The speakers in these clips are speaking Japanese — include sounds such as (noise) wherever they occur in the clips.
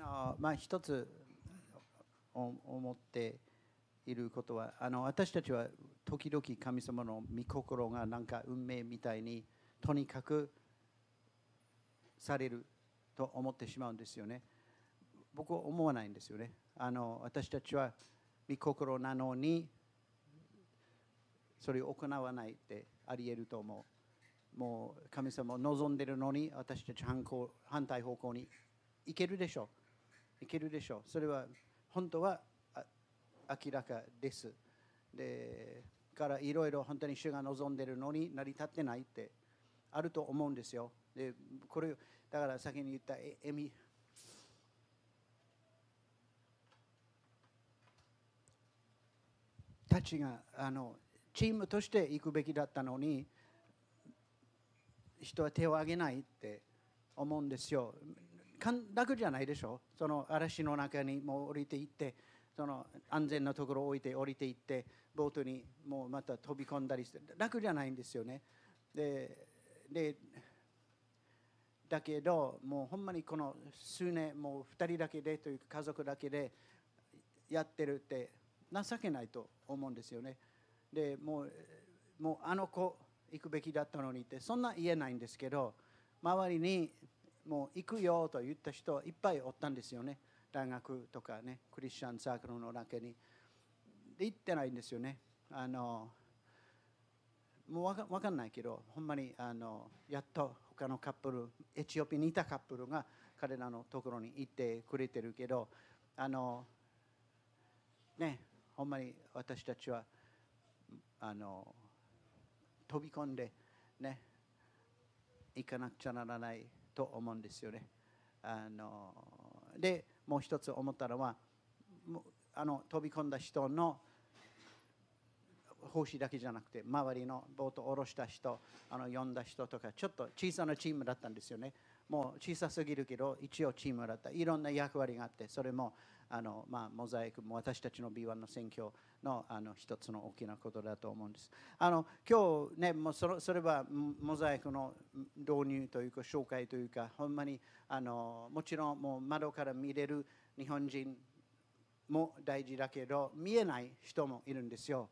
のまあ、一つ思っていることはあの私たちは時々神様の御心がなんか運命みたいにとにかくされると思ってしまうんですよね。僕は思わないんですよね。あの私たちは御心なのにそれを行わないってありえると思う。もう神様を望んでるのに私たち反抗反対方向に行けるでしょう。行けるでしょう。それは本当は明らかです。でからいろいろ本当に主が望んでるのに成り立ってないってあると思うんですよ。でこれだから先に言ったエミたちがあのチームとして行くべきだったのに人は手を挙げないって思うんですよ。楽じゃないでしょ？その嵐の中にもう降りていってその安全なところを置いて降りていってボートにもうまた飛び込んだりして楽じゃないんですよね。ででだけどもうほんまにこの数年もう2人だけでというか家族だけでやってるって情けないと思うんですよね。でもうもうあの子行くべきだったのにってそんな言えないんですけど周りにもう行くよと言った人いっぱいおったんですよね大学とかねクリスチャンサークルの中に。で行ってないんですよね。あのもう分かんないけどほんまにあのやっと他のカップルエチオピアにいたカップルが彼らのところに行ってくれてるけどあのねほんまに私たちはあの飛び込んでね行かなくちゃならないと思うんですよね。あのでもう一つ思ったのはあの飛び込んだ人の奉仕だけじゃなくて周りのボートを下ろした人あの呼んだ人とかちょっと小さなチームだったんですよねもう小さすぎるけど一応チームだったいろんな役割があってそれもあの、まあ、モザイクも私たちの B1 の選挙のあの一つの大きなことだと思うんです。あの今日ねもうそれそれはモザイクの導入というか紹介というかほんまにあのもちろんもう窓から見れる日本人も大事だけど見えない人もいるんですよ。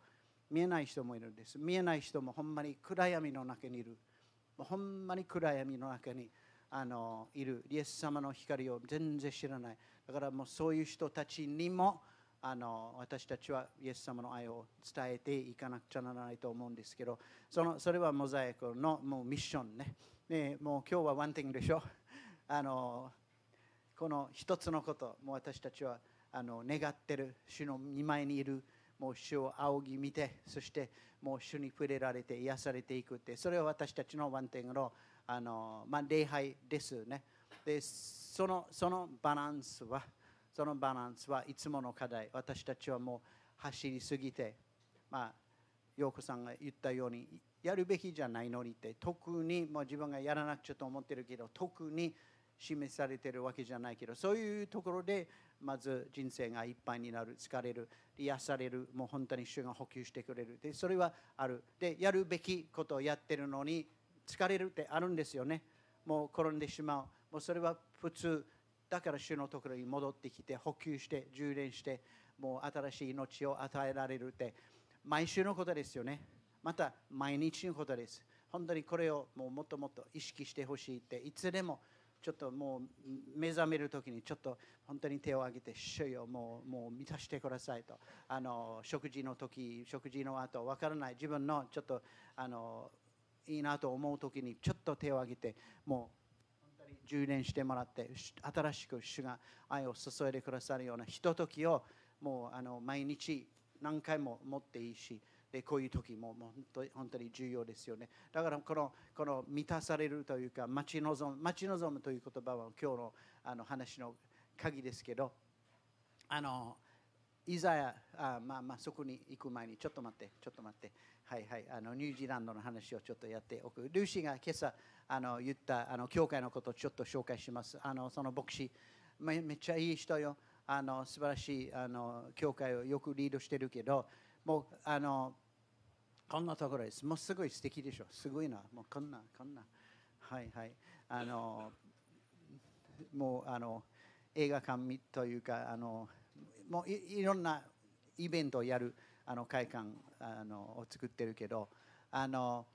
見えない人もいるんです。見えない人もほんまに暗闇の中にいる。ほんまに暗闇の中にあのいる。イエス様の光を全然知らない。だからもうそういう人たちにもあの私たちはイエス様の愛を伝えていかなくちゃならないと思うんですけどそのそれはモザイクのもうミッションね。ねもう今日はワンティングでしょ？(laughs) あのこの一つのこともう私たちはあの願ってる。主の見舞いにいる。もう主を仰ぎ見てそしてもう主に触れられて癒されていくって。それは私たちのワンティングのあの、まあ、礼拝ですね。でそのそのバランスはそのバランスはいつもの課題。私たちはもう走りすぎてまあ陽子さんが言ったようにやるべきじゃないのにって特にもう自分がやらなくちゃと思ってるけど特に示されてるわけじゃないけどそういうところでまず人生がいっぱいになる疲れる癒されるもう本当に主が補給してくれる。でそれはある。でやるべきことをやってるのに疲れるってあるんですよね。もう転んでしまう。もうそれは普通だから主のところに戻ってきて補給して充電してもう新しい命を与えられるって毎週のことですよね。また毎日のことです。本当にこれをもうもっともっと意識してほしいっていつでもちょっともう目覚める時にちょっと本当に手を挙げて「主よもうもう満たしてくださいと」あの食事の時食事の後分からない。自分のちょっとあのいいなと思う時にちょっと手を挙げてもう充電してもらって新しく主が愛を注いでくださるようなひとときをもうあの毎日何回も持っていいしでこういう時ももう本当に重要ですよね。だからこのこの満たされるというか待ち望む待ち望むという言葉は今日のあの話の鍵ですけどあのいざやあまあまあそこに行く前にちょっと待ってちょっと待って。はいはいあのニュージーランドの話をちょっとやっておく。ルーシーが今朝あの言ったあの教会のことをちょっと紹介します。あのその牧師めめっちゃいい人よ。あの素晴らしいあの教会をよくリードしてるけどもうあのこんなところです。もうすごい素敵でしょ。すごいな。もうこんなこんな。はいはい。あのもうあの映画館というかあのもういいろんなイベントをやるあの会館あのを作ってるけどあの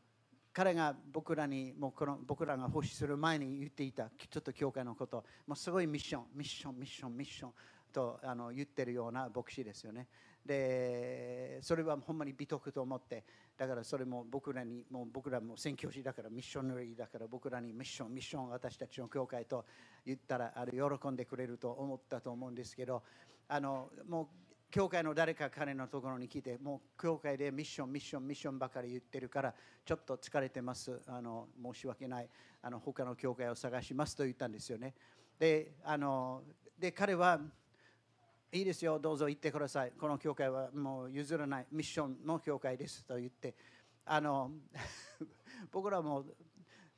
彼が僕らにもうこの僕らが奉仕する前に言っていたちょっと教会のこともうすごいミッションミッションミッションミッションとあの言ってるような牧師ですよね。でそれはほんまに美徳と思ってだからそれも僕らにもう僕らも宣教師だからミッショナリーだから僕らにミッションミッション私たちの教会と言ったらあれ喜んでくれると思ったと思うんですけどあのもう教会の誰か彼のところに来てもう教会でミッションミッションミッションばかり言ってるからちょっと疲れてますあの申し訳ないあの他の教会を探しますと言ったんですよねであので彼はいいですよ、どうぞ行ってください。この教会はもう譲らないミッションの教会ですと言って、あの (laughs) 僕らも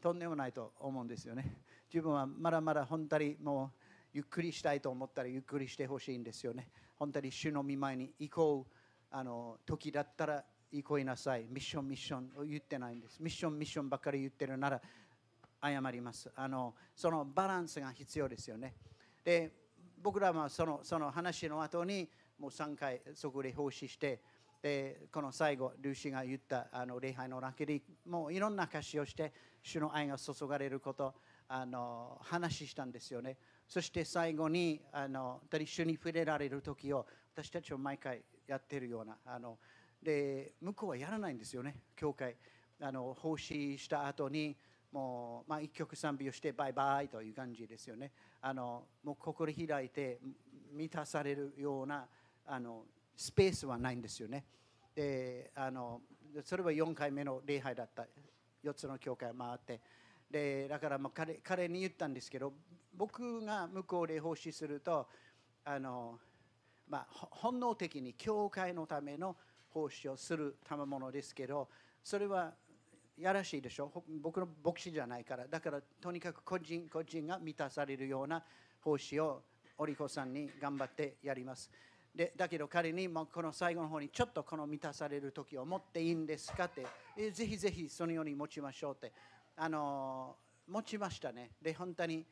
とんでもないと思うんですよね。自分はまだまだ本当にもうゆっくりしたいと思ったらゆっくりしてほしいんですよね。本当に主の見舞いに行こうあの時だったら行こいなさい。ミッション、ミッションを言ってないんです。ミッション、ミッションばっかり言ってるなら謝ります。あのそのバランスが必要ですよね。で僕らはそのその話の後にもう3回そこで奉仕してでこの最後ルーシーが言ったあの礼拝の中でもういろんな歌詞をして主の愛が注がれることあの話したんですよねそして最後にあの一緒に触れられる時を私たちは毎回やってるようなあので向こうはやらないんですよね教会あの奉仕した後にもう、まあ、一曲賛美をしてバイバイという感じですよね。あのもう心開いて満たされるようなあのスペースはないんですよね。であのそれは4回目の礼拝だった4つの教会を回ってでだからもう彼彼に言ったんですけど僕が向こうで奉仕するとあの、まあ、本能的に教会のための奉仕をする賜物ですけどそれはやらしいでしょ？僕の牧師じゃないから。だからとにかく個人個人が満たされるような奉仕をおりこさんに頑張ってやります。でだけど彼にもこの最後の方にちょっとこの満たされる時を持っていいんですか？って。えぜひぜひそのように持ちましょうって。あの持ちましたね。で本当に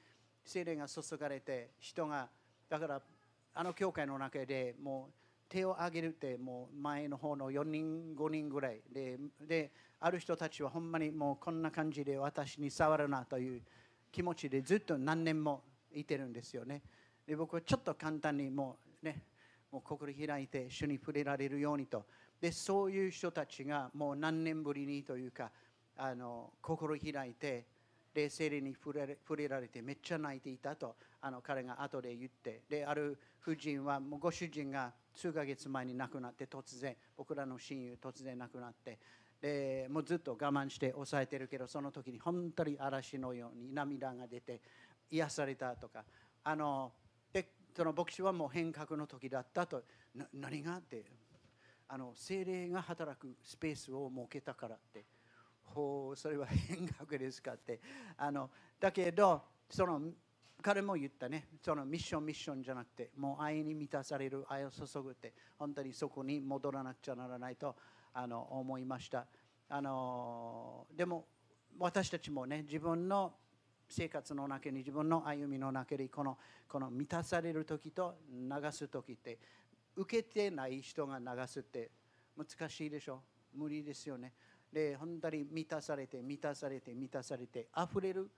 精霊が注がれて人がだからあの教会の中でもう手を挙げるってもう前の方の4人5人ぐらいでである人たちはほんまにもうこんな感じで私に触るなという気持ちでずっと何年もいてるんですよね。で僕はちょっと簡単にもうねもう心開いて主に触れられるようにと。でそういう人たちがもう何年ぶりにというかあの心開いてで精霊に触れ触れられてめっちゃ泣いていたとあの彼が後で言ってである夫人はもうご主人が数ヶ月前に亡くなって突然僕らの親友突然亡くなってでもうずっと我慢して抑えてるけどその時に本当に嵐のように涙が出て癒されたとかあのでその牧師はもう変革の時だったと何がってあの精霊が働くスペースを設けたからってほうそれは変革ですかって。あのだけどその彼も言ったね。そのミッションミッションじゃなくてもう愛に満たされる愛を注ぐって本当にそこに戻らなくちゃならないとあの思いました。あのでも私たちもね自分の生活の中に自分の歩みの中にこのこの満たされる時と流す時って受けてない人が流すって難しいでしょ？無理ですよね。で本当に満たされて満たされて満たされて溢れる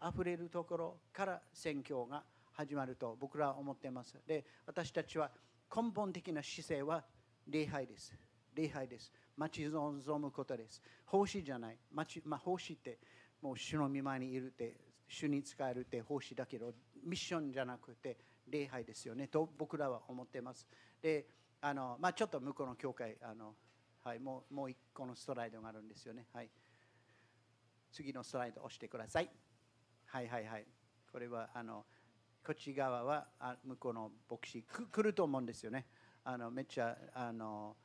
溢れるところから宣教が始まると僕らは思っています。で私たちは根本的な姿勢は礼拝です。礼拝です。待ち望むことです。奉仕じゃない。待ち、まあ、奉仕ってもう主の見舞いにいるって主に使えるって奉仕だけどミッションじゃなくて礼拝ですよね。と僕らは思っています。であの、まあ、ちょっと向こうの教会あのはい、もうもう一個のストライドがあるんですよね。はい、次のストライド押してください。はいはいはい。これはあのこっち側はあ向こうの牧師く来ると思うんですよね。あのめっちゃあの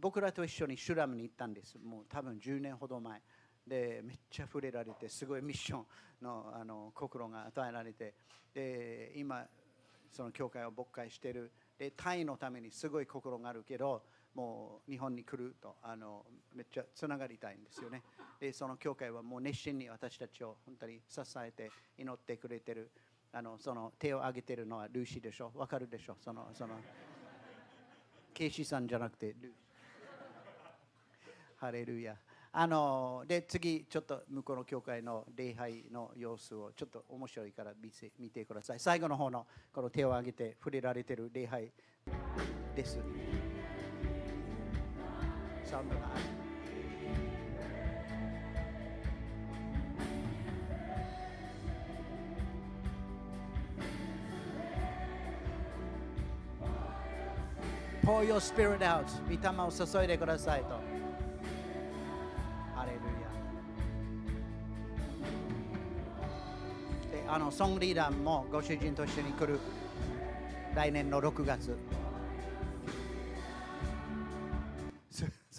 僕らと一緒にシュラムに行ったんです。もう多分10年ほど前。でめっちゃ触れられてすごいミッションのあの心が与えられてで今その教会を牧会してるでタイのためにすごい心があるけどもう日本に来るとあのめっちゃつながりたいんですよね。でその教会はもう熱心に私たちを本当に支えて祈ってくれてる。あのその手を挙げてるのはルーシーでしょ。わかるでしょ。そのそのケイシーさんじゃなくてルー。ハレルヤ。あので次ちょっと向こうの教会の礼拝の様子をちょっと面白いから見せ見てください。最後の方のこの手を挙げて触れられてる礼拝です。サウンドがある。Pour your spirit out. 御霊を注いでくださいと。ハレルヤであのソングリーダーもご主人と一緒に来る来年の6月。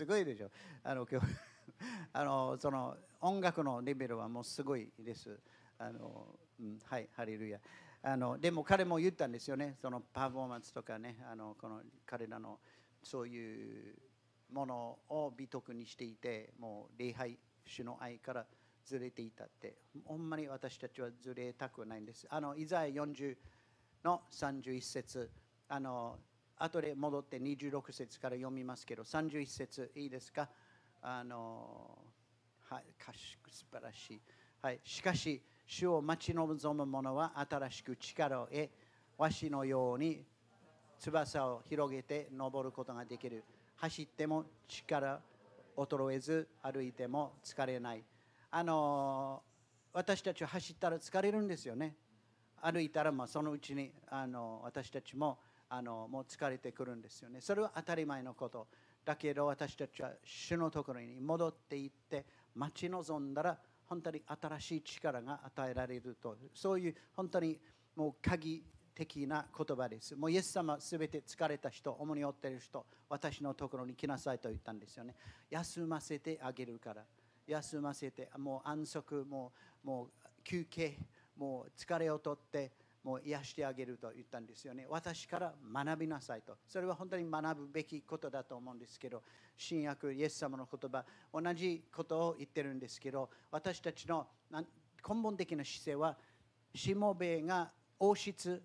すごいでしょ。あの今日 (laughs) あのその音楽のレベルはもうすごいです。あの、うん、はいハレルヤ。あのでも彼も言ったんですよね。そのパフォーマンスとかね。あのこの彼らのそういうものを美徳にしていてもう礼拝主の愛からずれていたって。ほんまに私たちはずれたくないんです。あのイザヤ40の31節。あの後で戻って26節から読みますけど31節いいですか？あのはい素晴らしい、はい、しかし主を待ち望む者は新しく力を得、わしのように翼を広げて登ることができる。走っても力衰えず、歩いても疲れない。あの私たちは走ったら疲れるんですよね。歩いたらまあそのうちにあの私たちもあのもう疲れてくるんですよね。それは当たり前のこと。だけど私たちは主のところに戻っていって待ち望んだら本当に新しい力が与えられるとそういう本当にもう鍵的な言葉ですもうイエス様すべて疲れた人重荷を負っている人私のところに来なさいと言ったんですよね休ませてあげるから休ませてもう安息もうもう休憩もう疲れを取ってもう癒してあげると言ったんですよね。私から学びなさいと。それは本当に学ぶべきことだと思うんですけど、新約、イエス様の言葉、同じことを言ってるんですけど、私たちの根本的な姿勢は、しもべえが王室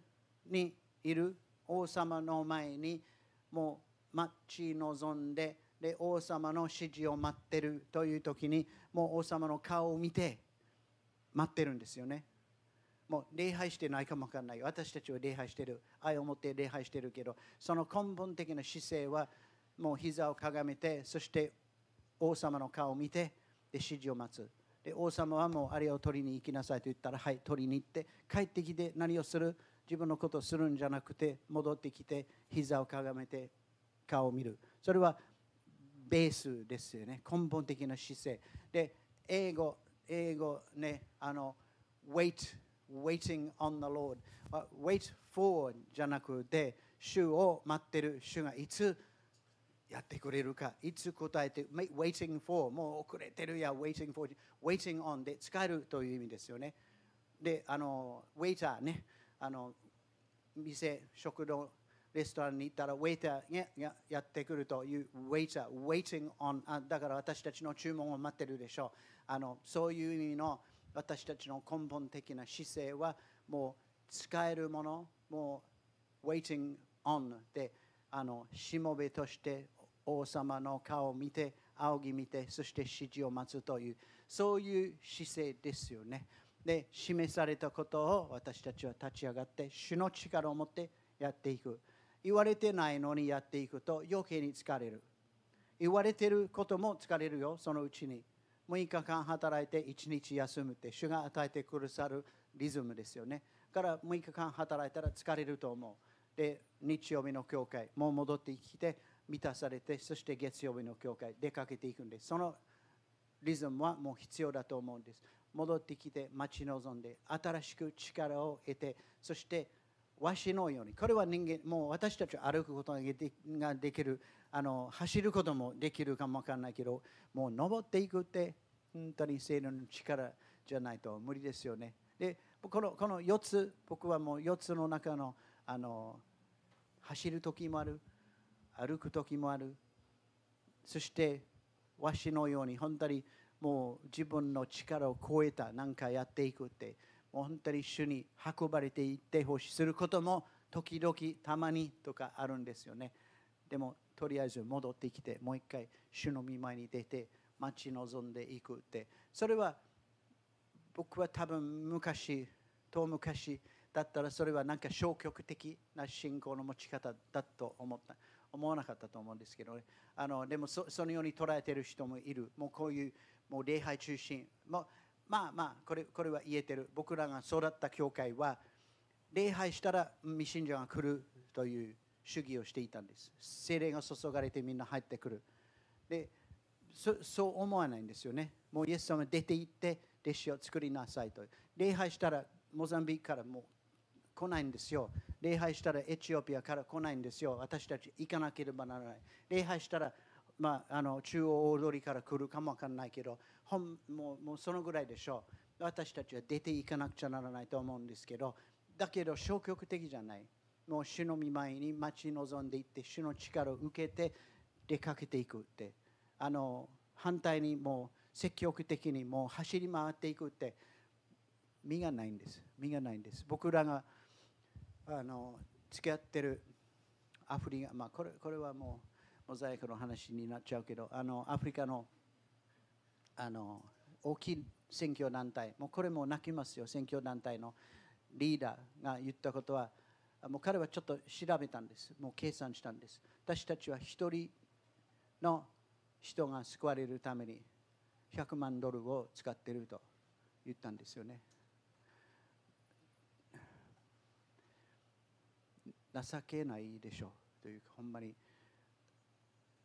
にいる王様の前にもう待ち望んで、で王様の指示を待ってるという時に、もう王様の顔を見て待ってるんですよね。もう礼拝してないかもわからない。私たちは礼拝してる。愛を持って礼拝してるけどその根本的な姿勢はもう膝をかがめてそして王様の顔を見てで指示を待つ。で王様はもうあれを取りに行きなさいと言ったらはい取りに行って帰ってきて何をする？自分のことをするんじゃなくて戻ってきて膝をかがめて顔を見る。それはベースですよね。根本的な姿勢。で英語英語ねあの wait waiting on the Lord. Wait for じゃなくて主を待ってる主がいつやってくれるかいつ答えて waiting for もう遅れてるや waiting for waiting on で使えるという意味ですよねであのウェイターねあの店食堂レストランに行ったらウェイターがややってくるというウェイター waiting on あだから私たちの注文を待ってるでしょうあのそういう意味の私たちの根本的な姿勢はもう使えるものもう waiting on であのしもべとして王様の顔を見て仰ぎ見てそして指示を待つというそういう姿勢ですよね。で示されたことを私たちは立ち上がって主の力を持ってやっていく。言われてないのにやっていくと余計に疲れる。言われてることも疲れるよそのうちに。6日間働いて1日休むって主が与えてくださるリズムですよね。から6日間働いたら疲れると思う。で、日曜日の教会、もう戻ってきて満たされて、そして月曜日の教会、出かけていくんです。そのリズムはもう必要だと思うんです。戻ってきて待ち望んで、新しく力を得て、そしてわしのように、これは人間、もう私たちは歩くことができるあの走ることもできるかもわからないけどもう登っていくって本当に聖霊の力じゃないと無理ですよね。でこのこの4つ僕はもう4つの中のあの走る時もある歩く時もあるそしてわしのように本当にもう自分の力を超えた何かやっていくってもう本当に主に運ばれていってほしいすることも時々たまにとかあるんですよねでもとりあえず戻ってきてもう一回主の見舞いに出て待ち望んでいくって。それは僕は多分昔遠昔だったらそれはなんか消極的な信仰の持ち方だと思った。思わなかったと思うんですけど、ね、あのでもそのように捉えてる人もいる。もうこういうもう礼拝中心。もまあまあこれこれは言えてる。僕らが育った教会は礼拝したら未信者が来るという主義をしていたんです。精霊が注がれてみんな入ってくる。でそう思わないんですよね。もうイエス様出て行って弟子を作りなさいと。礼拝したらモザンビークからもう来ないんですよ。礼拝したらエチオピアから来ないんですよ。私たち行かなければならない。礼拝したらまあ、あの中央大通りから来るかもわかんないけどほんもうもうそのぐらいでしょう。私たちは出ていかなくちゃならないと思うんですけどだけど消極的じゃない。もう主の見舞いに待ち望んでいって主の力を受けて出かけていくってあの反対にもう積極的にもう走り回っていくって身がないんです。身がないんです。僕らがあの付き合ってるアフリカまあこれこれはもうモザイクの話になっちゃうけどあのアフリカのあの大きい選挙団体もうこれも泣きますよ。選挙団体のリーダーが言ったことはもう彼はちょっと調べたんです。もう計算したんです。私たちは一人の人が救われるために100万ドルを使っていると言ったんですよね。情けないでしょうというかほんまに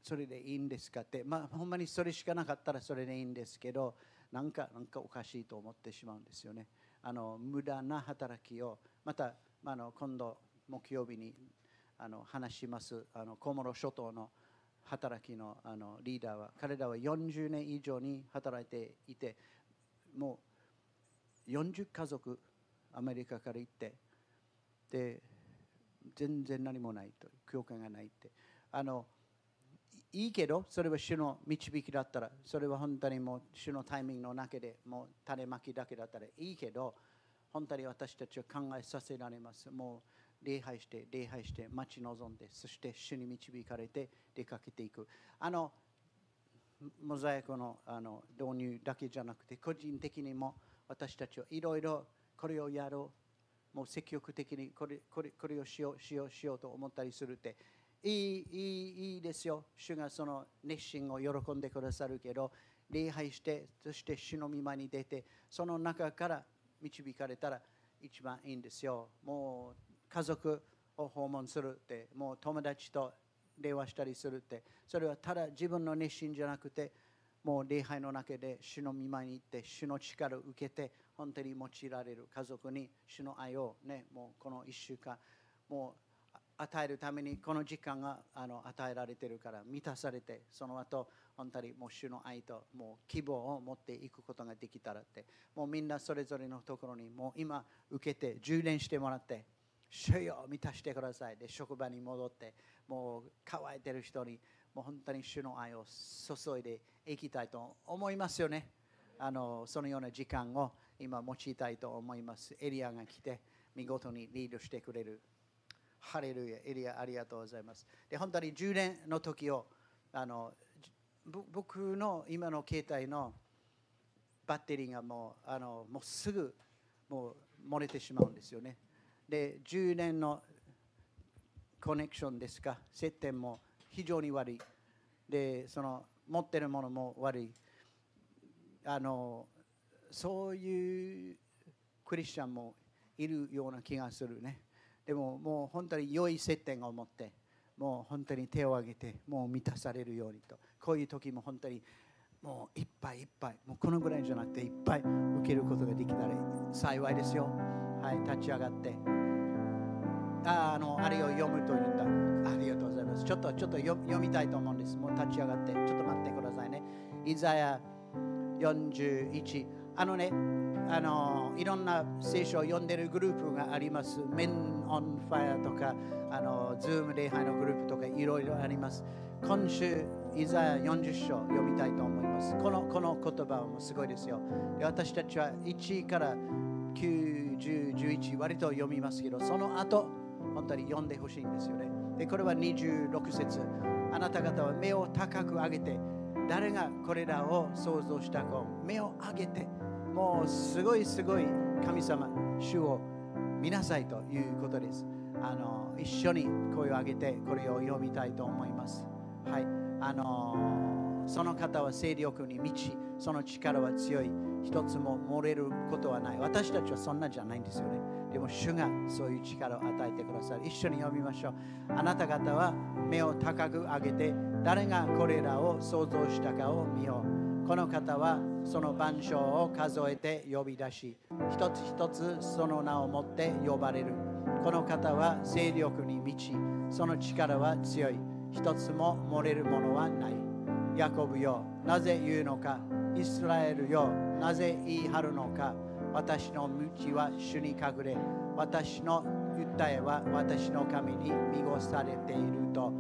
それでいいんですかって。まあほんまにそれしかなかったらそれでいいんですけどなんかなんかおかしいと思ってしまうんですよね。あの無駄な働きをまた、まあ、の今度木曜日にあの話しますあの小諸諸島の働きのあのリーダーは彼らは40年以上に働いていてもう40家族アメリカから行ってで全然何もないと教会がないってあのいいけど、それは主の導きだったら、それは本当にもう主のタイミングの中でもう種まきだけだったらいいけど、本当に私たちは考えさせられます。もう礼拝して、礼拝して、待ち望んで、そして主に導かれて出かけていく。あの、モザイクのあの導入だけじゃなくて、個人的にも私たちはいろいろこれをやろう、もう積極的にこれこれこれをしよう、しよう、しようと思ったりするって、いいいいいいですよ。主がその熱心を喜んでくださるけど、礼拝して、そして主の御間に出て、その中から導かれたら一番いいんですよ。もう家族を訪問するって、もう友達と電話したりするって、それはただ自分の熱心じゃなくて、もう礼拝の中で主の御前に行って、主の力を受けて、本当に用いられる家族に主の愛をね、もうこの1週間、もう与えるためにこの時間があの与えられてるから満たされてその後本当にもう主の愛ともう希望を持っていくことができたらってもうみんなそれぞれのところにもう今受けて充電してもらって主よ満たしてくださいで職場に戻ってもう乾いてる人にもう本当に主の愛を注いでいきたいと思いますよねあのそのような時間を今用いたいと思いますエリアが来て見事にリードしてくれるハレルヤ、エリア、ありがとうございます。で、本当に充電の時を、あの僕の今の携帯のバッテリーがもうあのもうすぐもう漏れてしまうんですよね。で、充電のコネクションですか、接点も非常に悪い。で、その持ってるものも悪い。あのそういうクリスチャンもいるような気がするね。でももう本当に良い接点を持ってもう本当に手を挙げてもう満たされるようにとこういう時も本当にもういっぱいいっぱいもうこのぐらいじゃなくていっぱい受けることができたら幸いですよはい立ち上がってああのあれを読むと言ったありがとうございますちょっとちょっと読みたいと思うんですもう立ち上がってちょっと待ってくださいねイザヤ41あのねあのいろんな聖書を読んでるグループがあります。Men on Fire とか、あの Zoom 礼拝のグループとかいろいろあります。今週、イザヤ40章読みたいと思います。このこの言葉もすごいですよ。で私たちは1から9、10、11割と読みますけどその後本当に読んでほしいんですよねでこれは26節。あなた方は目を高く上げて誰がこれらを想像したか目を上げてもうすごいすごい神様主を見なさいということです。あの一緒に声を上げてこれを読みたいと思います。はい。あのその方は勢力に満ちその力は強い。一つも漏れることはない。私たちはそんなじゃないんですよね。でも主がそういう力を与えてくださる一緒に読みましょう。あなた方は目を高く上げて誰がこれらを想像したかを見よう。この方はその番章を数えて呼び出し一つ一つその名をもって呼ばれる。この方は勢力に満ちその力は強い。一つも漏れるものはない。ヤコブよ。なぜ言うのか。イスラエルよ。なぜ言い張るのか。私の道は主に隠れ。私の訴えは私の神に見越されていると。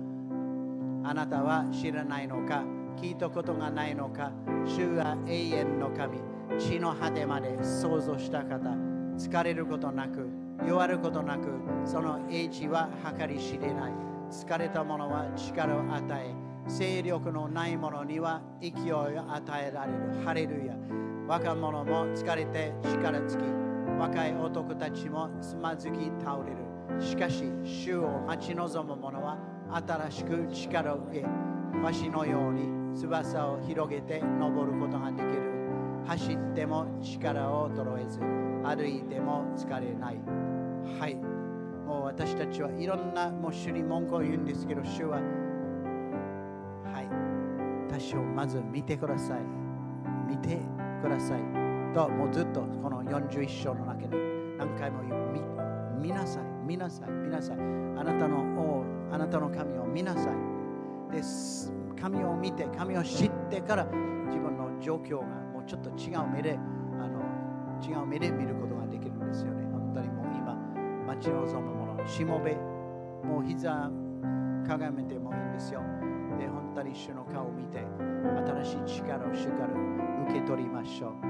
あなたは知らないのか。聞いたことがないのか。主は永遠の神。地の果てまで想像した方。疲れることなく。弱ることなく。その英知は計り知れない。疲れた者は力を与え勢力のない者には勢いを与えられる。ハレルヤ。若者も疲れて力尽き若い男たちもつまずき倒れる。しかし主を待ち望む者は新しく力を受けわしのように翼を広げて登ることができる。走っても力を衰えず歩いても疲れない。はい。もう私たちはいろんなもう主に文句を言うんですけど主ははい。私をまず見てください。見てください。ともうずっとこの41章の中に何回も言う。見見なさい。見なさい。見なさい。あなたの王あなたの神を見なさい。です。神を見て神を知ってから自分の状況がもうちょっと違う目であの違う目で見ることができるんですよね。本当にもう今待ち望むもの。しもべ。もう膝かがめてもいいんですよ。ったり主の顔を見て新しい力を主から受け取りましょう。